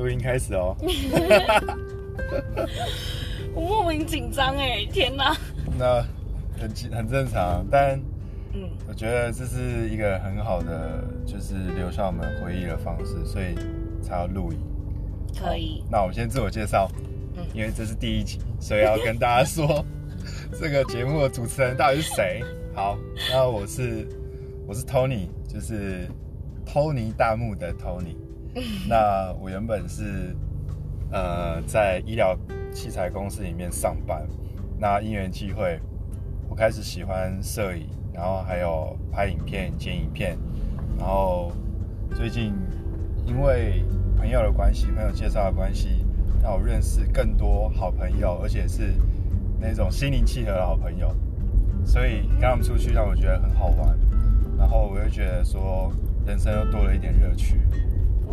录音开始哦。我莫名紧张哎，天哪！那很很正常，但嗯，我觉得这是一个很好的，就是留下我们回忆的方式，所以才要录音。可以。那我们先自我介绍，嗯，因为这是第一集，所以要跟大家说 这个节目的主持人到底是谁。好，那我是我是 Tony，就是 Tony 大木的 Tony。那我原本是呃在医疗器材公司里面上班，那因缘际会，我开始喜欢摄影，然后还有拍影片、剪影片，然后最近因为朋友的关系、朋友介绍的关系，让我认识更多好朋友，而且是那种心灵契合的好朋友，所以跟他们出去让我觉得很好玩，然后我又觉得说人生又多了一点乐趣。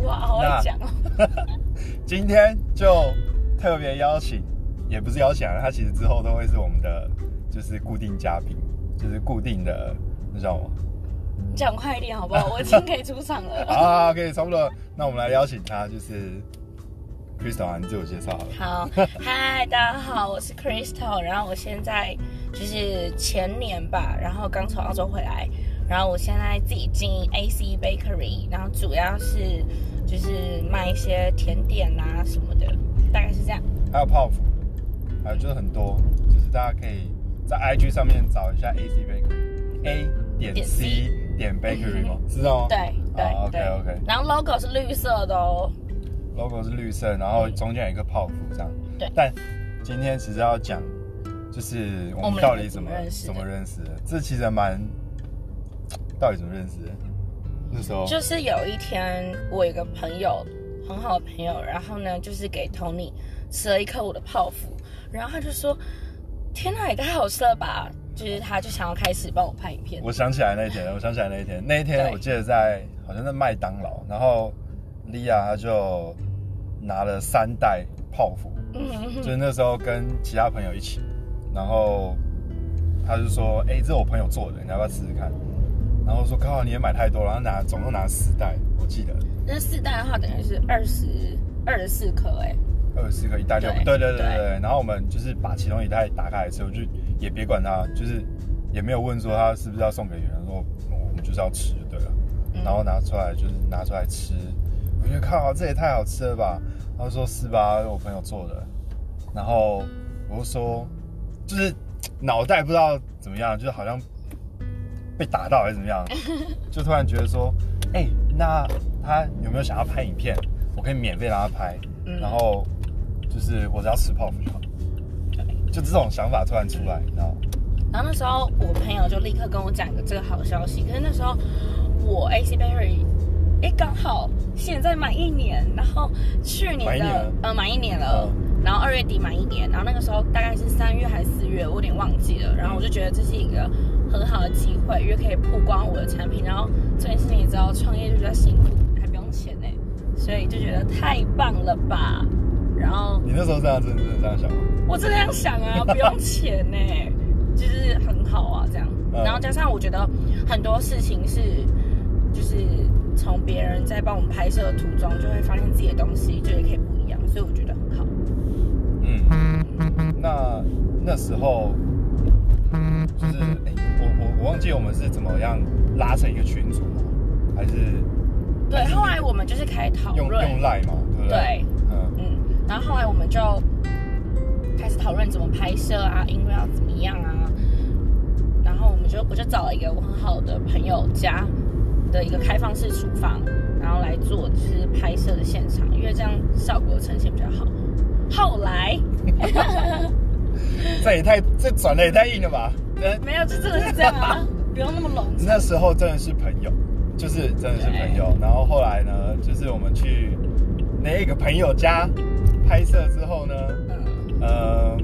哇，好会讲哦！今天就特别邀请，也不是邀请啊，他其实之后都会是我们的，就是固定嘉宾，就是固定的，那叫什么？你讲快一点好不好？我已经可以出场了。啊，可以，差不多。那我们来邀请他，就是 Crystal，你自我介绍好了。好，嗨，大家好，我是 Crystal，然后我现在就是前年吧，然后刚从澳洲回来。然后我现在自己经营 AC Bakery，然后主要是就是卖一些甜点啊什么的，大概是这样。还有泡芙，还有就是很多，就是大家可以在 IG 上面找一下 AC Bakery，A 点 C 点 Bakery 吗？知道吗？对对、oh, OK OK。然后 logo 是绿色的哦。logo 是绿色，然后中间有一个泡芙这样。对。但今天其实要讲，就是我们到底怎么怎么认识的？这其实蛮。到底怎么认识的？那时候就是有一天，我有一个朋友，很好的朋友，然后呢，就是给 Tony 吃了一颗我的泡芙，然后他就说：“天哪，也太好吃了吧！” 就是他就想要开始帮我拍影片。我想起来那一天，我想起来那一天，那一天我记得在好像在麦当劳，然后莉亚他就拿了三袋泡芙，嗯，就是那时候跟其他朋友一起，然后他就说：“哎、欸，这是我朋友做的，你要不要试试看？”然后说：“靠，你也买太多了。”然后拿总共拿了四袋，我记得。那四袋的话，等于是二十二十四颗，哎，二十四颗一袋六。对对对对对。然后我们就是把其中一袋打开来吃，我就也别管它，就是也没有问说他是不是要送给别人，说我们就是要吃就对了。嗯、然后拿出来就是拿出来吃，我觉得靠，这也太好吃了吧？他说是吧？我朋友做的。然后我就说，就是脑袋不知道怎么样，就是好像。被打到还是怎么样？就突然觉得说，哎、欸，那他有没有想要拍影片？我可以免费让他拍，嗯、然后就是我只要吃泡芙就好。就这种想法突然出来，你知道吗？然后那时候我朋友就立刻跟我讲一个这个好消息，可是那时候我 AC Bakery 哎刚好现在满一年，然后去年的呃满一年了，嗯、然后二月底满一年，然后那个时候大概是三月还是四月，我有点忘记了。然后我就觉得这是一个。很好的机会，因为可以曝光我的产品，然后这件事情你知道，创业就比较辛苦，还不用钱呢，所以就觉得太棒了吧。然后你那时候这样真的真的这样想吗？我真的这样想啊，不用钱呢，就是很好啊，这样。然后加上我觉得很多事情是，就是从别人在帮我们拍摄的途中，就会发现自己的东西就也可以不一样，所以我觉得很好。嗯，那那时候。就是哎、欸，我忘记我们是怎么样拉成一个群组吗？还是对，后来我们就是开始讨论用用赖嘛，对不对？对，嗯嗯，然后后来我们就开始讨论怎么拍摄啊，音乐要怎么样啊，然后我们就我就找了一个我很好的朋友家的一个开放式厨房，然后来做就是拍摄的现场，因为这样效果呈现比较好。后来。这也太这转的也太硬了吧？没有，就真的是这样啊，不用那么笼。那时候真的是朋友，就是真的是朋友。然后后来呢，就是我们去那个朋友家拍摄之后呢，嗯、呃，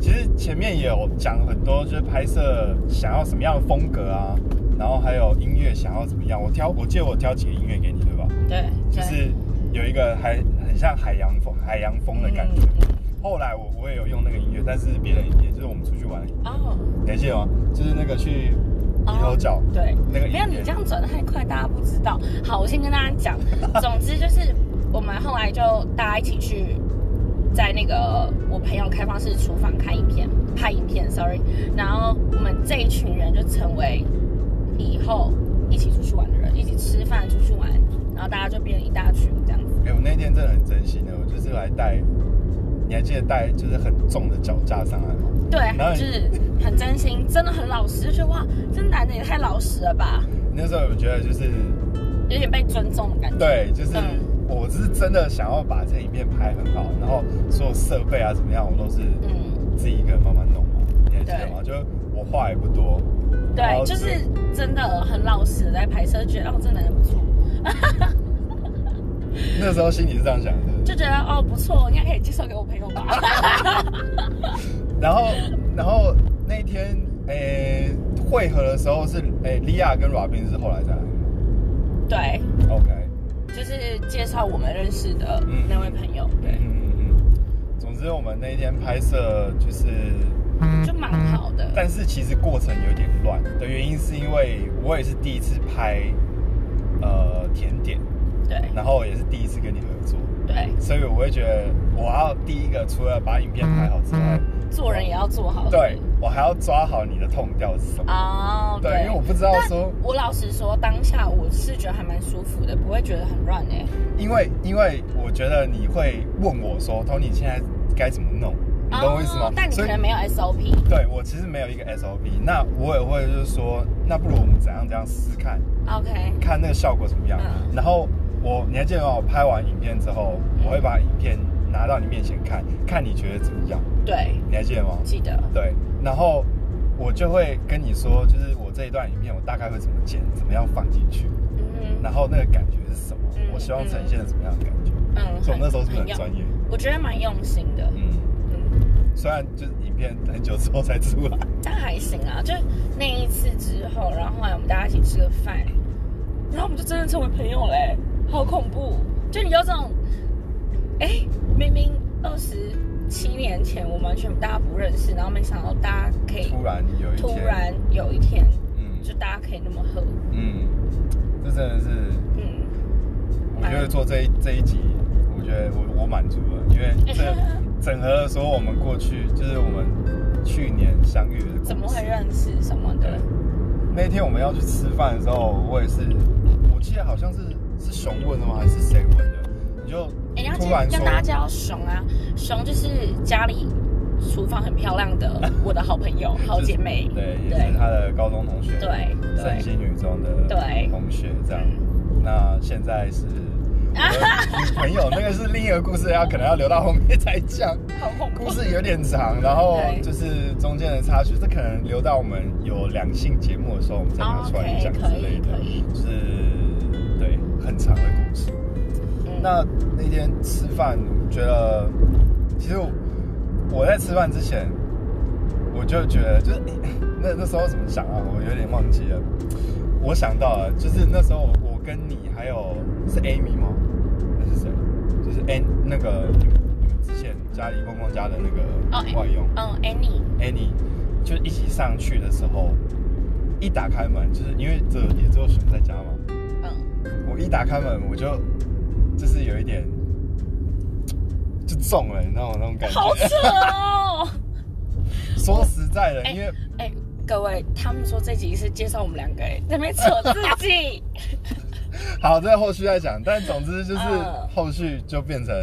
其实前面也有讲很多，就是拍摄想要什么样的风格啊，然后还有音乐想要怎么样。我挑，我记得我挑几个音乐给你，对吧？对，就是有一个还很像海洋风、海洋风的感觉。嗯后来我我也有用那个音乐，但是别人音乐，就是我们出去玩哦，感谢吗？就是那个去鼻头角、哦，对，那个音乐。没有你这样转得太快，大家不知道。好，我先跟大家讲，总之就是我们后来就大家一起去，在那个我朋友开放式厨房看影片，拍影片，sorry。然后我们这一群人就成为以后一起出去玩的人，一起吃饭出去玩，然后大家就变成一大群这样子。哎，我那天真的很真心的，我就是来带，你还记得带就是很重的脚架上来吗？对，然后就是很真心，真的很老实，就觉得哇，这男的也太老实了吧。那时候我觉得就是有点被尊重的感觉。对，就是。嗯我是真的想要把这一片拍很好，然后所有设备啊怎么样，我都是嗯自己一个人慢慢弄嘛。你还记得吗？就我话也不多。对，就是真的很老实在拍摄，觉得哦，这男的不错。那时候心里是这样想的，就觉得哦不错，应该可以介绍给我朋友吧。然后，然后那天诶会合的时候是诶莉亚跟 Robin 是后来再来的。对。OK。就是介绍我们认识的那位朋友，嗯、对，嗯嗯嗯。总之，我们那天拍摄就是就蛮好的，但是其实过程有点乱的原因是因为我也是第一次拍呃甜点，对，然后也是第一次跟你合作，对，所以我会觉得我要第一个除了把影片拍好之外，做人也要做好，对。我还要抓好你的痛调是什么？哦、oh，对，因为我不知道说。我老实说，当下我是觉得还蛮舒服的，不会觉得很乱哎。因为因为我觉得你会问我说，Tony 现在该怎么弄？你懂我意思吗？Oh, 但你可能没有 SOP。对，我其实没有一个 SOP，那我也会就是说，那不如我们怎样怎样试试看？OK。看那个效果怎么样？嗯、然后我你还记得吗？我拍完影片之后，嗯、我会把影片拿到你面前看，看你觉得怎么样？对，你还记得吗？记得。对。然后我就会跟你说，就是我这一段影片，我大概会怎么剪，怎么样放进去，嗯，然后那个感觉是什么？嗯、我希望呈现什么样的感觉？嗯，所以我那时候是不是很专业？我觉得蛮用心的。嗯嗯，虽然就是影片很久之后才出来，但还行啊。就那一次之后，然后后来我们大家一起吃个饭，然后我们就真的成为朋友嘞，好恐怖！就你有这种，哎，明明二十。七年前，我们完全大家不认识，然后没想到大家可以突然有一天，突然有一天，嗯，就大家可以那么合，嗯，这真的是，嗯，我觉得做这一这一集，我觉得我我满足了，因为这 整合了说我们过去就是我们去年相遇的，怎么会认识什么的？那天我们要去吃饭的时候，我也是，我记得好像是是熊问的吗？还是谁问的？你就。哎、欸，要跟大家叫熊啊，熊就是家里厨房很漂亮的 我的好朋友、好姐妹，对，也是他的高中同学，对，晨曦女中的对同学这样。那现在是 女朋友，那个是另一个故事，要可能要留到后面再讲。好恐怖，故事有点长，然后就是中间的插曲，这可能留到我们有两性节目的时候，我们再拿出来讲之类的，就是对很长的故事。那那天吃饭，我觉得其实我，我在吃饭之前，我就觉得就是 那那时候怎么想啊？我有点忘记了。我想到了，就是那时候我跟你还有是 Amy 吗？还是谁？就是 An 那个你们你们之前家里公公家的那个外佣。嗯，Annie。Annie 就一起上去的时候，一打开门，就是因为这也只有熊在家嘛。一打开门，我就。就是有一点，就中了，你知道吗？那种感觉。好扯哦！说实在的，因为哎、欸，各位，他们说这集是介绍我们两个，哎，在那边扯自己。好，这个后续再讲。但总之就是后续就变成，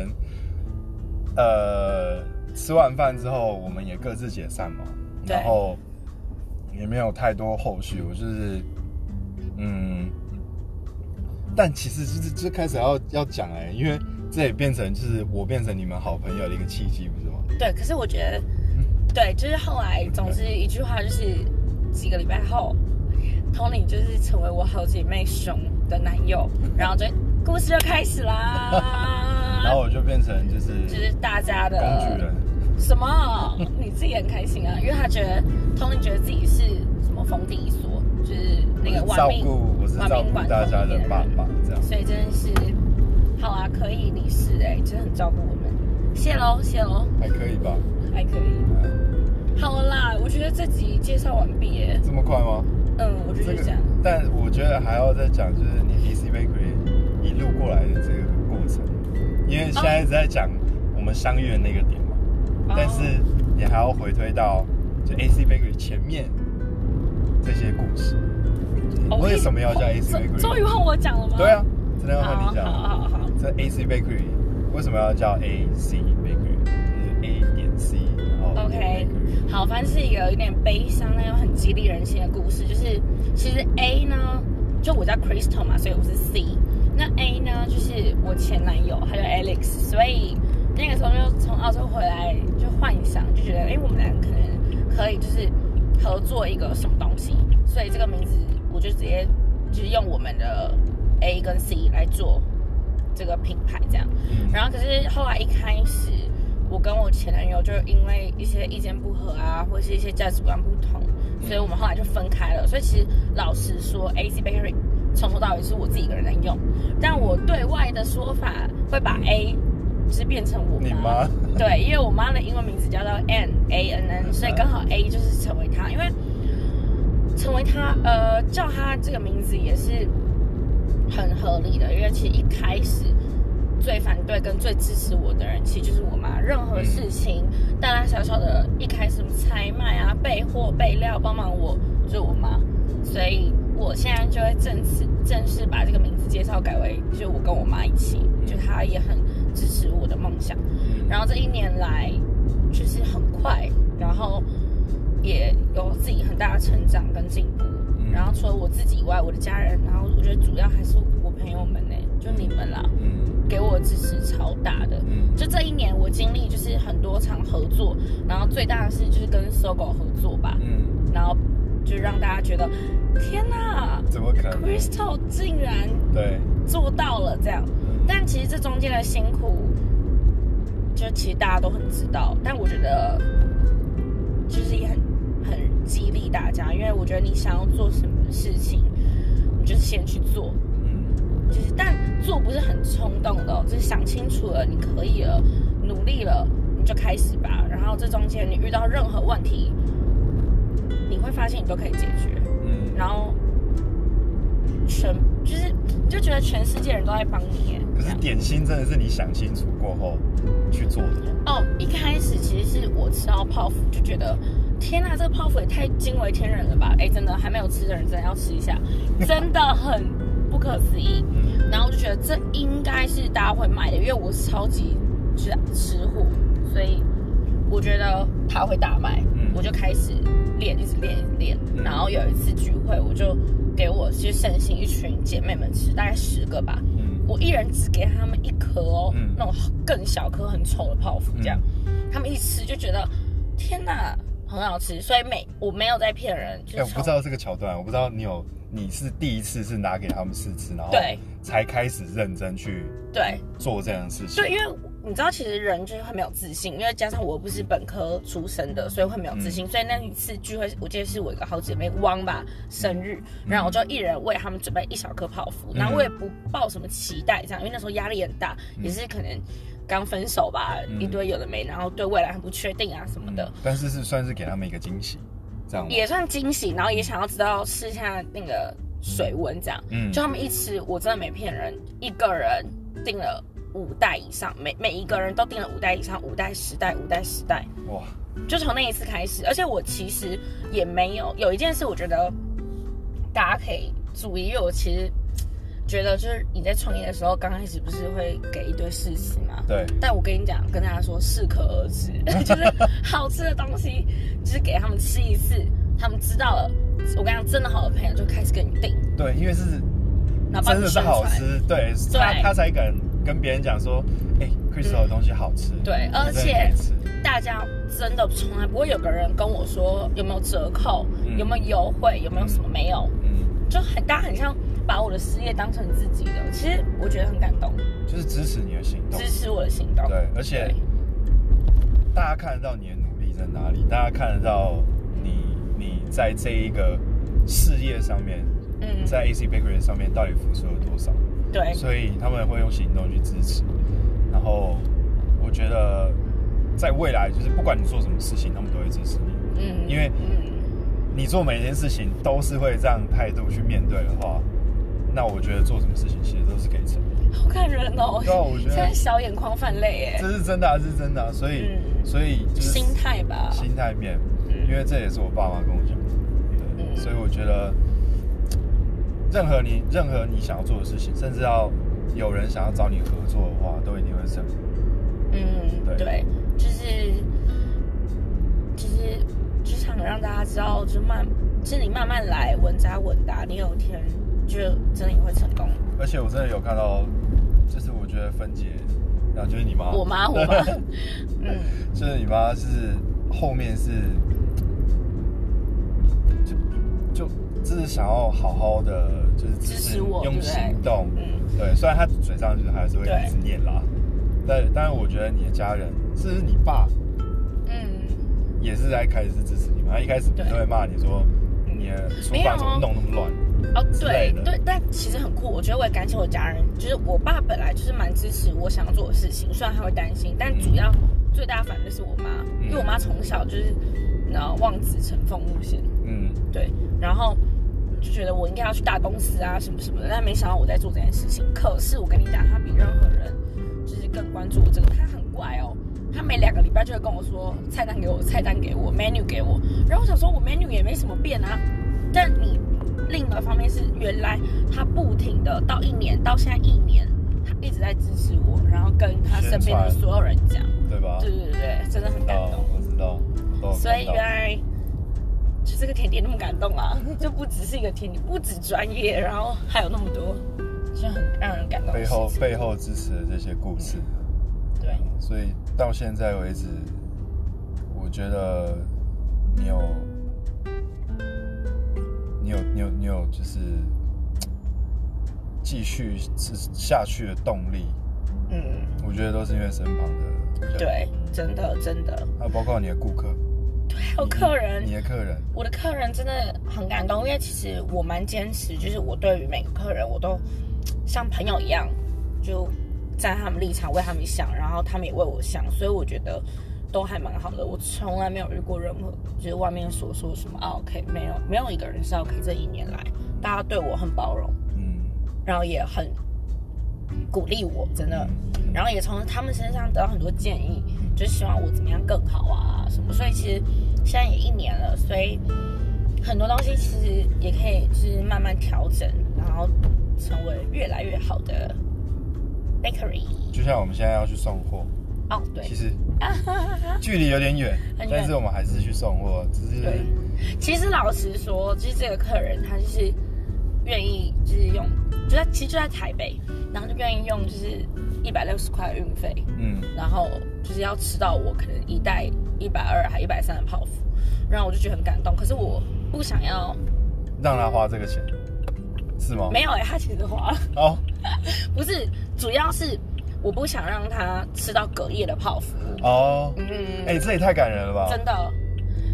呃，吃完饭之后，我们也各自解散嘛。然后也没有太多后续，我就是，嗯。但其实就是就开始要要讲哎，因为这也变成就是我变成你们好朋友的一个契机，不是吗？对，可是我觉得，嗯、对，就是后来，总之一句话就是几个礼拜后，Tony 就是成为我好姐妹熊的男友，然后就故事就开始啦。然后我就变成就是就是大家的工具人。什么？你自己很开心啊，因为他觉得 Tony 觉得自己是什么封地所。就是那个玩命，照顾大家的爸爸，这样，所以真的是好啊，可以你是哎，真的很照顾我们，谢喽谢喽，还可以吧，还可以，好了啦，我觉得这集介绍完毕耶，这么快吗？嗯，我觉得是这样，但我觉得还要再讲，就是你 DC Bakery 一路过来的这个过程，因为现在一直在讲我们相遇的那个点嘛，哦、但是你还要回推到就 AC Bakery 前面这些故事。为什么要叫 AC Bakery？终于换我讲了吗？对啊，真的要换你讲。好好好，好。这 AC Bakery 为什么要叫 AC Bakery？就是 A 点 C，然后 OK。好，反正是一个有点悲伤但又很激励人心的故事。就是其实 A 呢，就我叫 Crystal 嘛，所以我是 C。那 A 呢，就是我前男友，他叫 Alex。所以那个时候就从澳洲回来，就幻想，就觉得哎，我们俩可能可以就是合作一个什么东西。所以这个名字我就直接就是用我们的 A 跟 C 来做这个品牌这样。然后可是后来一开始。我跟我前男友就因为一些意见不合啊，或者是一些价值观不同，所以我们后来就分开了。所以其实老实说，AC Bakery 从头到尾是我自己一个人在用，但我对外的说法会把 A 就是变成我妈。你妈？对，因为我妈的英文名字叫做 Ann A N N，所以刚好 A 就是成为她，因为成为他呃叫他这个名字也是很合理的，因为其实一开始。最反对跟最支持我的人，其实就是我妈。任何事情，大大小小的，一开始采买啊、备货、备料、帮忙我，就是我妈。所以我现在就会正式正式把这个名字介绍改为，就我跟我妈一起，就她也很支持我的梦想。然后这一年来，就是很快，然后也有自己很大的成长跟进步。然后除了我自己以外，我的家人，然后我觉得主要还是我朋友们呢，就你们啦。给我支持超大的，就这一年我经历就是很多场合作，然后最大的是就是跟 Sogo 合作吧，嗯，然后就让大家觉得天哪，怎么可能？Crystal 竟然对。做到了这样，但其实这中间的辛苦，就其实大家都很知道，但我觉得就是也很很激励大家，因为我觉得你想要做什么事情，你就先去做。嗯就是，但做不是很冲动的，就是想清楚了，你可以了，努力了，你就开始吧。然后这中间你遇到任何问题，你会发现你都可以解决。嗯。然后全就是，你就觉得全世界人都在帮你。可是点心真的是你想清楚过后去做的。哦，一开始其实是我吃到泡芙就觉得，天呐，这个泡芙也太惊为天人了吧！哎，真的还没有吃的人真的要吃一下，真的很。不可思议，然后我就觉得这应该是大家会买的，因为我是超级吃吃货，所以我觉得它会大卖，我就开始练，一直练，一直练。然后有一次聚会，我就给我其实盛行一群姐妹们吃，大概十个吧，我一人只给他们一颗哦，那种更小颗很丑的泡芙，这样他们一吃就觉得天哪，很好吃，所以每我没有在骗人，就是我不知道这个桥段，我不知道你有。你是第一次是拿给他们试吃，然后才开始认真去对做这样的事情。对，因为你知道，其实人就是会没有自信，因为加上我不是本科出身的，所以会没有自信。嗯、所以那一次聚会，我记得是我一个好姐妹汪吧生日，嗯、然后我就一人为他们准备一小颗泡芙，然后我也不抱什么期待，这样，因为那时候压力很大，嗯、也是可能刚分手吧，嗯、一堆有的没，然后对未来很不确定啊什么的。嗯、但是是算是给他们一个惊喜。这样也算惊喜，然后也想要知道试下那个水温，这样。嗯，就他们一吃，我真的没骗人，一个人订了五袋以上，每每一个人都订了五袋以上，五袋、十袋、五袋、十袋。哇！就从那一次开始，而且我其实也没有有一件事，我觉得大家可以注意，因为我其实。觉得就是你在创业的时候，刚开始不是会给一堆试吃吗？对。但我跟你讲，跟大家说适可而止，就是好吃的东西，就是给他们吃一次，他们知道了。我跟你讲，真的好的朋友就开始跟你订。对，因为是真的是好吃，对，他他才敢跟别人讲说，哎，Crystal 的东西好吃。对，而且大家真的从来不会有个人跟我说有没有折扣，有没有优惠，有没有什么没有，嗯，就很大家很像。把我的事业当成自己的，其实我觉得很感动，就是支持你的行动，支持我的行动。对，而且大家看得到你的努力在哪里，大家看得到你你在这一个事业上面，嗯，在 AC Bakery 上面到底付出了多少？对，所以他们会用行动去支持。然后我觉得在未来，就是不管你做什么事情，他们都会支持你。嗯，因为你做每件事情都是会这样态度去面对的话。那我觉得做什么事情其实都是可以成功的。好感人哦。对啊，我觉得 现在小眼眶泛泪哎，这是真的、啊，这是真的、啊，所以、嗯、所以就是心态吧，心态面，因为这也是我爸妈跟我讲，对、嗯，所以我觉得任何你任何你想要做的事情，甚至要有人想要找你合作的话，都一定会成功。嗯，对，对就是其实就想让大家知道，就慢，其实你慢慢来，稳扎稳打，你有一天就真的也会成功。而且我真的有看到，就是我觉得芬姐，然后就是你妈，我妈，我妈，嗯，就是你妈是后面是，就就就是想要好好的，就是支持我，用行动，嗯，对，虽然她嘴上就是还是会一直念啦，但但是我觉得你的家人，甚至你爸，嗯，也是在开始是支持你嘛，他一开始都会骂你说，你的厨房怎么弄那么乱。哦，对对，但其实很酷。我觉得我也感谢我家人，就是我爸本来就是蛮支持我想要做的事情，虽然他会担心，但主要最大反对是我妈，因为我妈从小就是然后望子成凤路线，嗯，对，然后就觉得我应该要去大公司啊什么什么的，但没想到我在做这件事情。可是我跟你讲，他比任何人就是更关注我这个，他很乖哦，他每两个礼拜就会跟我说菜单给我，菜单给我，menu 给我，然后我想说我 menu 也没什么变啊，但你。另一个方面是，原来他不停的到一年到现在一年，他一直在支持我，然后跟他身边的所有人讲，对吧？对对对，真的很感动。我知道，知道。所以原来就这个甜点那么感动啊，就不只是一个甜点，不止专业，然后还有那么多，就很让人感动。背后背后支持的这些故事，嗯、对。所以到现在为止，我觉得你有。你有你有你有就是继续吃下去的动力，嗯，我觉得都是因为身旁的，对，真的真的，还有包括你的顾客，对，还有客人你，你的客人，我的客人真的很感动，因为其实我蛮坚持，就是我对于每个客人，我都像朋友一样，就站在他们立场为他们想，然后他们也为我想，所以我觉得。都还蛮好的，我从来没有遇过任何就是外面所说什么啊 OK，没有没有一个人是 OK。这一年来，大家对我很包容，嗯，然后也很鼓励我，真的，然后也从他们身上得到很多建议，就希望我怎么样更好啊什么。所以其实现在也一年了，所以很多东西其实也可以就是慢慢调整，然后成为越来越好的 bakery。就像我们现在要去送货。哦、oh，对，其实 距离有点远，但是我们还是去送货。只是对，其实老实说，就是这个客人他就是愿意，就是用，就在其实就在台北，然后就愿意用就是一百六十块运费，嗯，然后就是要吃到我可能一袋一百二还一百三的泡芙，然后我就觉得很感动。可是我不想要让他花这个钱，是吗？没有哎、欸，他其实花了哦，不是，主要是。我不想让他吃到隔夜的泡芙。哦，嗯，哎、欸，这也太感人了吧！真的。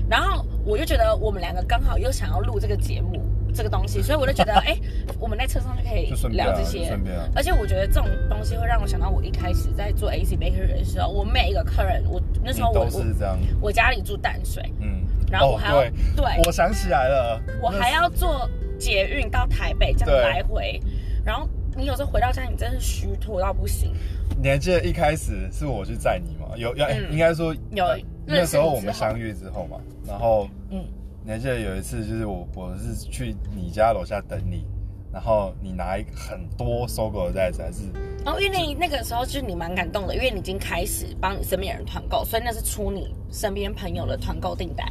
然后我就觉得我们两个刚好又想要录这个节目，这个东西，所以我就觉得，哎、欸，我们在车上就可以聊这些。而且我觉得这种东西会让我想到我一开始在做 AC Bakery 的时候，我每一个客人，我那时候我都是这样。我，我家里住淡水，嗯，然后我还要、对，我想起来了，我还要坐捷运到台北这样来回，然后。你有时候回到家，你真是虚脱到不行。你还记得一开始是我去载你吗？有要、应该说有、呃。那时候我们相遇之后嘛，然后，嗯，你还记得有一次，就是我我是去你家楼下等你，然后你拿一个很多收狗的袋子，还是？哦，因为那个时候就是你蛮感动的，因为你已经开始帮你身边人团购，所以那是出你身边朋友的团购订单。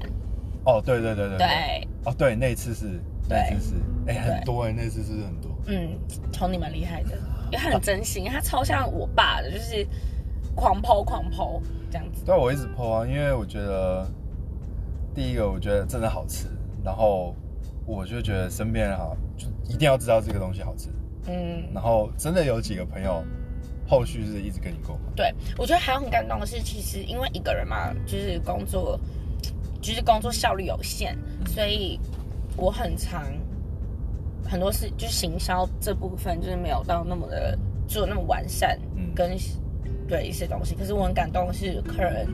哦，对对对对。对。哦，对，那次是，那次是，哎、欸，很多哎、欸，那次是很多。嗯，从你蛮厉害的，也很真心，他超像我爸的，就是狂抛狂抛这样子。对，我一直抛啊，因为我觉得第一个我觉得真的好吃，然后我就觉得身边人哈，就一定要知道这个东西好吃。嗯，然后真的有几个朋友后续是一直跟你购买。对，我觉得还有很感动的是，其实因为一个人嘛，就是工作，就是工作效率有限，嗯、所以我很常。很多事就是行销这部分，就是没有到那么的做那么完善，嗯。跟对一些东西。可是我很感动的是，客人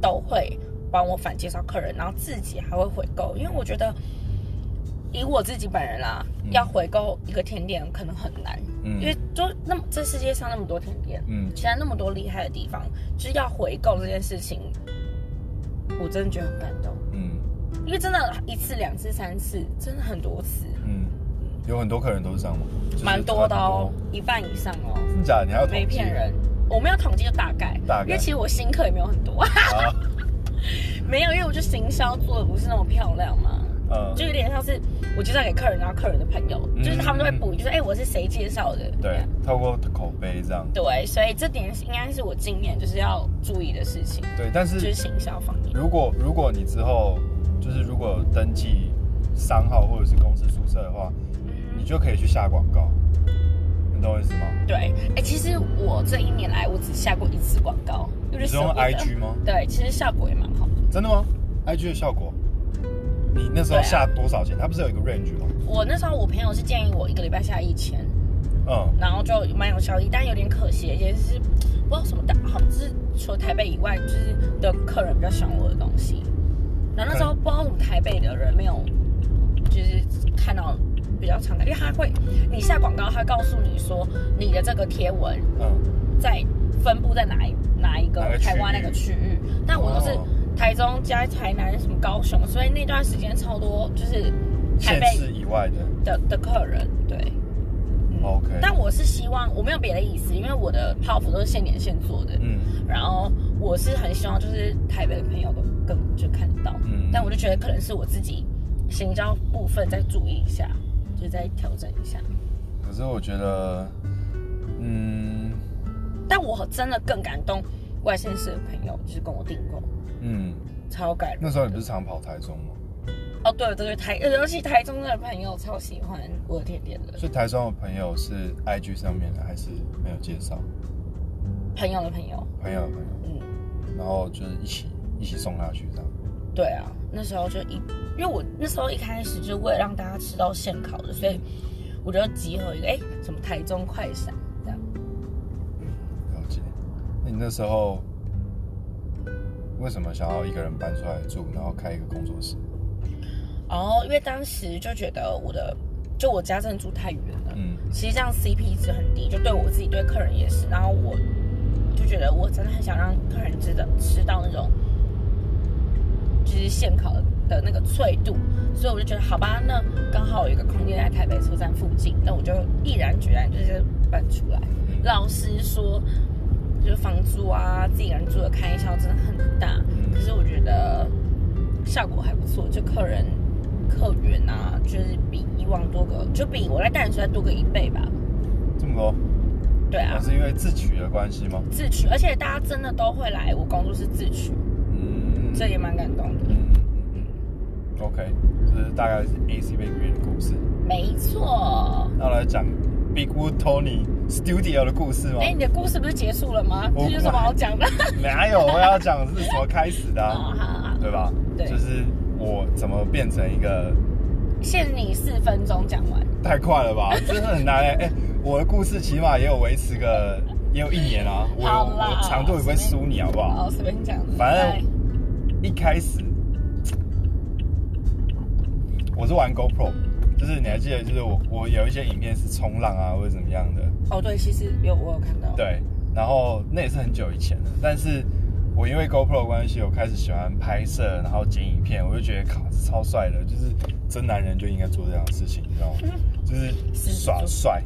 都会帮我反介绍客人，然后自己还会回购，因为我觉得以我自己本人啦，嗯、要回购一个甜点可能很难，嗯，因为就那么这世界上那么多甜点，嗯，其他那么多厉害的地方，就是要回购这件事情，我真的觉得很感动，嗯，因为真的，一次、两次、三次，真的很多次，嗯，有很多客人都是这样吗？蛮多的哦，一半以上哦，真的假的？你还要没骗人，我没有统计，就大概，大概，因为其实我新客也没有很多，啊、没有，因为我觉得行销做的不是那么漂亮嘛。嗯，就有点像是我介绍给客人，然后客人的朋友，嗯、就是他们都会补，就是哎、欸，我是谁介绍的？对，透过口碑这样。对，所以这点应该是我今年就是要注意的事情。对，但是就是行销方面。如果如果你之后就是如果登记商号或者是公司宿舍的话，嗯、你就可以去下广告，你懂我意思吗？对，哎、欸，其实我这一年来我只下过一次广告，就是是用 IG 吗？对，其实效果也蛮好的。真的吗？IG 的效果？你那时候下多少钱？他、啊、不是有一个 range 吗？我那时候我朋友是建议我一个礼拜下一千，嗯，然后就蛮有效益，但有点可惜，也是不知道什么大，好像是除了台北以外，就是的客人比较喜欢我的东西。然后那时候不知道什么台北的人没有，就是看到比较常的，因为他会你下广告，他告诉你说你的这个贴文，嗯，在分布在哪一哪一个台湾那个区域，但我都是。台中加台南什么高雄，所以那段时间超多就是台北以外的。的的客人，对、嗯、，OK。但我是希望我没有别的意思，因为我的泡芙都是现点现做的，嗯。然后我是很希望就是台北的朋友都更就看得到，嗯。但我就觉得可能是我自己行销部分再注意一下，就再调整一下。可是我觉得，嗯，但我真的更感动外县市的朋友，就是跟我订购。嗯，超感人。那时候你不是常跑台中吗？哦，对对对，台尤其台中的朋友超喜欢我的甜点的。所以台中的朋友是 IG 上面的还是没有介绍？朋友的朋友，朋友的朋友，嗯，然后就是一起一起送他去这样。对啊，那时候就一，因为我那时候一开始就为了让大家吃到现烤的，所以我就集合一个，哎，什么台中快闪这样。嗯，了解。那你那时候？为什么想要一个人搬出来住，然后开一个工作室？哦，因为当时就觉得我的就我家真的住太远了，嗯，其实这样 CP 值很低，就对我自己对客人也是。然后我就觉得我真的很想让客人知道吃到那种就是现烤的那个脆度，所以我就觉得好吧，那刚好有一个空间在台北车站附近，那我就毅然决然就是搬出来。嗯，老实说。就是房租啊，自己人住的开销真的很大，嗯、可是我觉得效果还不错，就客人客源啊，就是比以往多个，就比我来淡水再多个一倍吧。这么多？对啊。是因为自取的关系吗？自取，而且大家真的都会来我工作室自取，嗯，这也蛮感动的。OK，就是大概是 AC Bakery 的故事。没错。那我来讲 Big Wood Tony。Studio 的故事吗？哎、欸，你的故事不是结束了吗？这有什么好讲的？哪有，我要讲是怎么开始的、啊 哦，对吧？对，就是我怎么变成一个。限你四分钟讲完。太快了吧，真的很难哎、欸！我的故事起码也有维持个，也有一年啊。我我长度也不会输你，好不好？好，随便讲。反正一开始我是玩 GoPro。就是你还记得，就是我我有一些影片是冲浪啊，或者怎么样的。哦，对，其实有我有看到。对，然后那也是很久以前了。但是我因为 GoPro 的关系，我开始喜欢拍摄，然后剪影片，我就觉得靠，超帅的，就是真男人就应该做这样的事情，你知道吗？就是耍帅，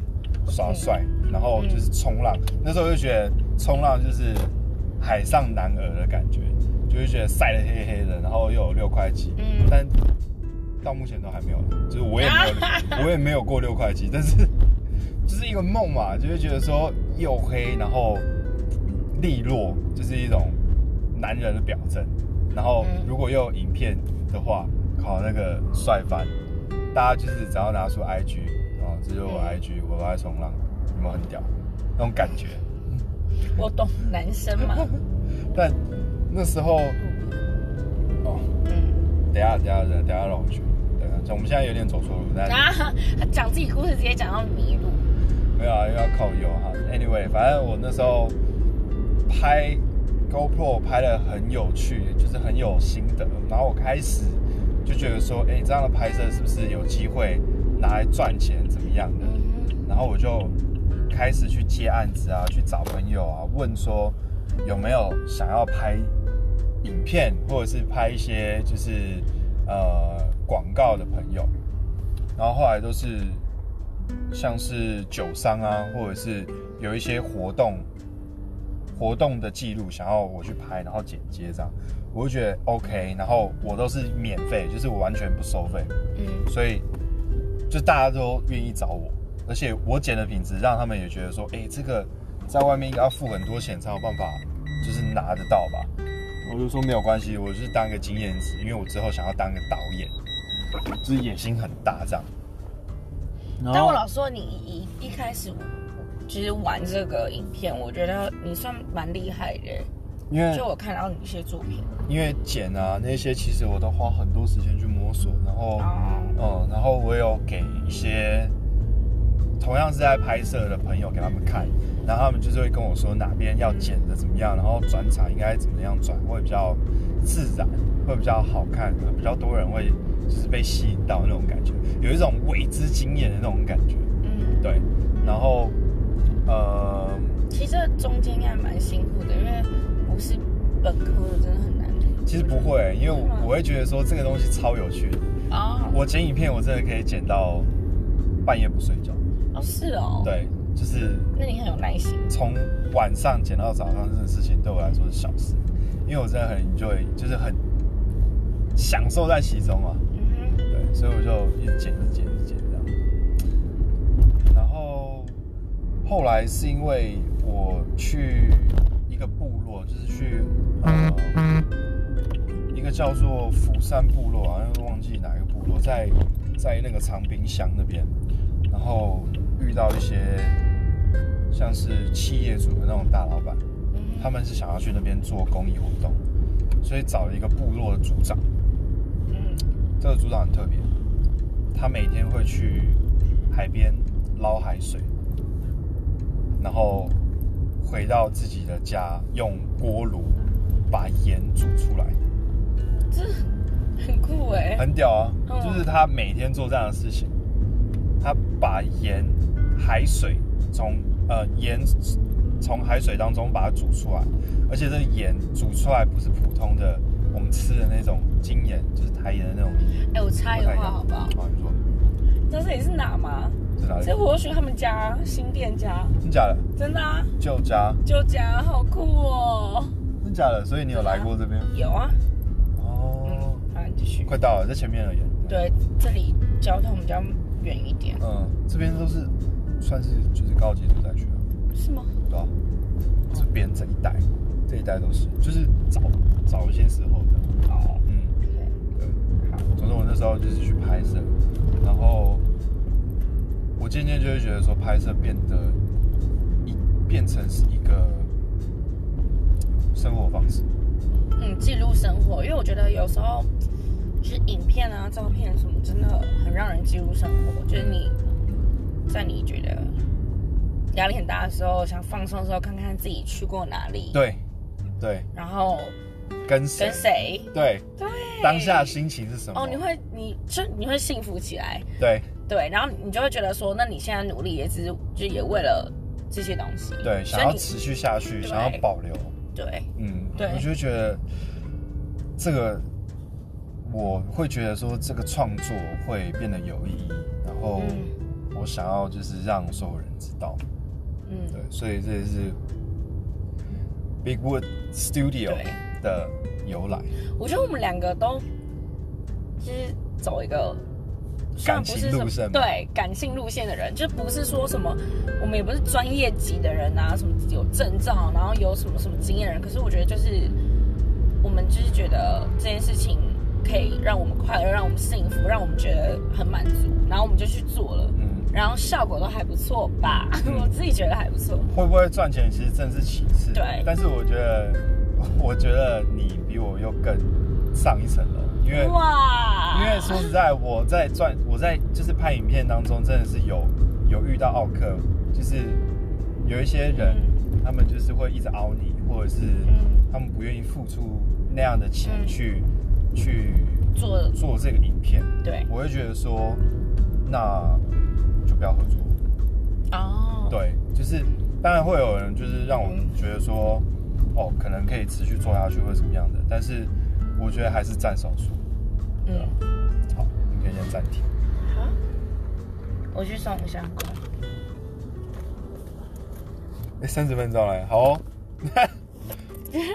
耍帅，然后就是冲浪。那时候就觉得冲浪就是海上男儿的感觉，就会觉得晒得黑黑的，然后又有六块肌，嗯，但。到目前都还没有，就是我也没有，我也没有过六块肌，但是就是一个梦嘛，就会觉得说又黑，然后利落，就是一种男人的表征。然后如果又有影片的话，考那个帅翻，大家就是只要拿出 IG 哦，这就是我 IG，我都在冲浪，有没有很屌？那种感觉。我懂男生嘛。但那时候，哦，等下等下等下等下让我去。我们现在有点走错路，但啊，讲自己故事直接讲到迷路。没有啊，又要靠右哈。Anyway，反正我那时候拍 GoPro 拍得很有趣，就是很有心得。然后我开始就觉得说，哎、欸，这样的拍摄是不是有机会拿来赚钱，怎么样的？然后我就开始去接案子啊，去找朋友啊，问说有没有想要拍影片，或者是拍一些就是呃广告的朋友。然后后来都是像是酒商啊，或者是有一些活动。活动的记录想要我去拍，然后剪接这样，我就觉得 OK，然后我都是免费，就是我完全不收费，嗯，所以就大家都愿意找我，而且我剪的品质让他们也觉得说，哎，这个在外面应该要付很多钱才有办法，就是拿得到吧？我就说没有关系，我就是当一个经验值，因为我之后想要当个导演，就是野心很大这样。但我老说你一一开始。其实玩这个影片，我觉得你算蛮厉害的，因为就我看到你一些作品，因为剪啊那些，其实我都花很多时间去摸索，然后，嗯，然后我有给一些同样是在拍摄的朋友给他们看，然后他们就是会跟我说哪边要剪的怎么样，然后转场应该怎么样转会比较自然，会比较好看，比较多人会就是被吸引到那种感觉，有一种未知经验的那种感觉，嗯，对，然后。呃，其实中间应该蛮辛苦的，因为不是本科的，真的很难。其实不会，因为我我会觉得说这个东西超有趣的啊！我剪影片，我真的可以剪到半夜不睡觉。哦，是哦。对，就是。那你很有耐心。从晚上剪到早上，这种事情对我来说是小事，因为我真的很 enjoy，就是很享受在其中嘛。所以我就一直剪，一直剪，一直剪。后来是因为我去一个部落，就是去呃一个叫做福山部落，好像忘记哪一个部落，在在那个长滨乡那边，然后遇到一些像是企业主的那种大老板，他们是想要去那边做公益活动，所以找了一个部落的组长。这个组长很特别，他每天会去海边捞海水。然后回到自己的家，用锅炉把盐煮出来，这很酷哎，很屌啊！嗯、就是他每天做这样的事情，他把盐海水从呃盐从海水当中把它煮出来，而且这个盐煮出来不是普通的我们吃的那种精眼，就是台盐的那种。哎，我插一个话好不好？好，你说。你知道这里是哪吗？这活学他们家新店家，真假的？真的啊，旧家，旧家好酷哦！真假的？所以你有来过这边？有啊。哦，嗯，好，继续。快到了，在前面而已。对，这里交通比较远一点。嗯，这边都是算是就是高级住宅区了。是吗？对啊，这边这一带，这一代都是，就是早早一些时候的。哦，嗯，对对。好，总之我那时候就是去拍摄，然后。我渐渐就会觉得说，拍摄变得一变成是一个生活方式。嗯，记录生活，因为我觉得有时候就是影片啊、照片什么，真的很让人记录生活。就是你在你觉得压力很大的时候，想放松的时候，看看自己去过哪里。对，对。然后跟谁？跟谁？对对。当下心情是什么？哦，你会，你就你会幸福起来。对。对，然后你就会觉得说，那你现在努力也只是就也为了这些东西，对，想要持续下去，想要保留，对，嗯，对，我就觉得这个我会觉得说，这个创作会变得有意义，然后我想要就是让所有人知道，嗯，对，所以这也是 Big Wood Studio 的由来。我觉得我们两个都其实走一个。感情路线，对感性路线的人，就不是说什么，我们也不是专业级的人啊，什么有证照，然后有什么什么经验的人。可是我觉得，就是我们就是觉得这件事情可以让我们快乐，让我们幸福，让我们觉得很满足，然后我们就去做了，嗯，然后效果都还不错吧，嗯、我自己觉得还不错。会不会赚钱，其实真是其次，对。但是我觉得，我觉得你比我又更上一层楼。因为哇，因为说实在，我在赚，我在就是拍影片当中，真的是有有遇到奥克，就是有一些人，嗯、他们就是会一直熬你，或者是他们不愿意付出那样的钱去、嗯、去做做这个影片，对，我会觉得说，那就不要合作。哦，对，就是当然会有人就是让我觉得说，嗯、哦，可能可以持续做下去或者怎么样的，但是我觉得还是占少数。嗯，好，你可以先暂停。好，我去送一下光。哎，三十分钟了，好哦。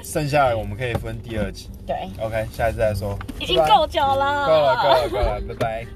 剩下来我们可以分第二集。对，OK，下一次再说。已经够久了。够了，够了，够了，拜拜。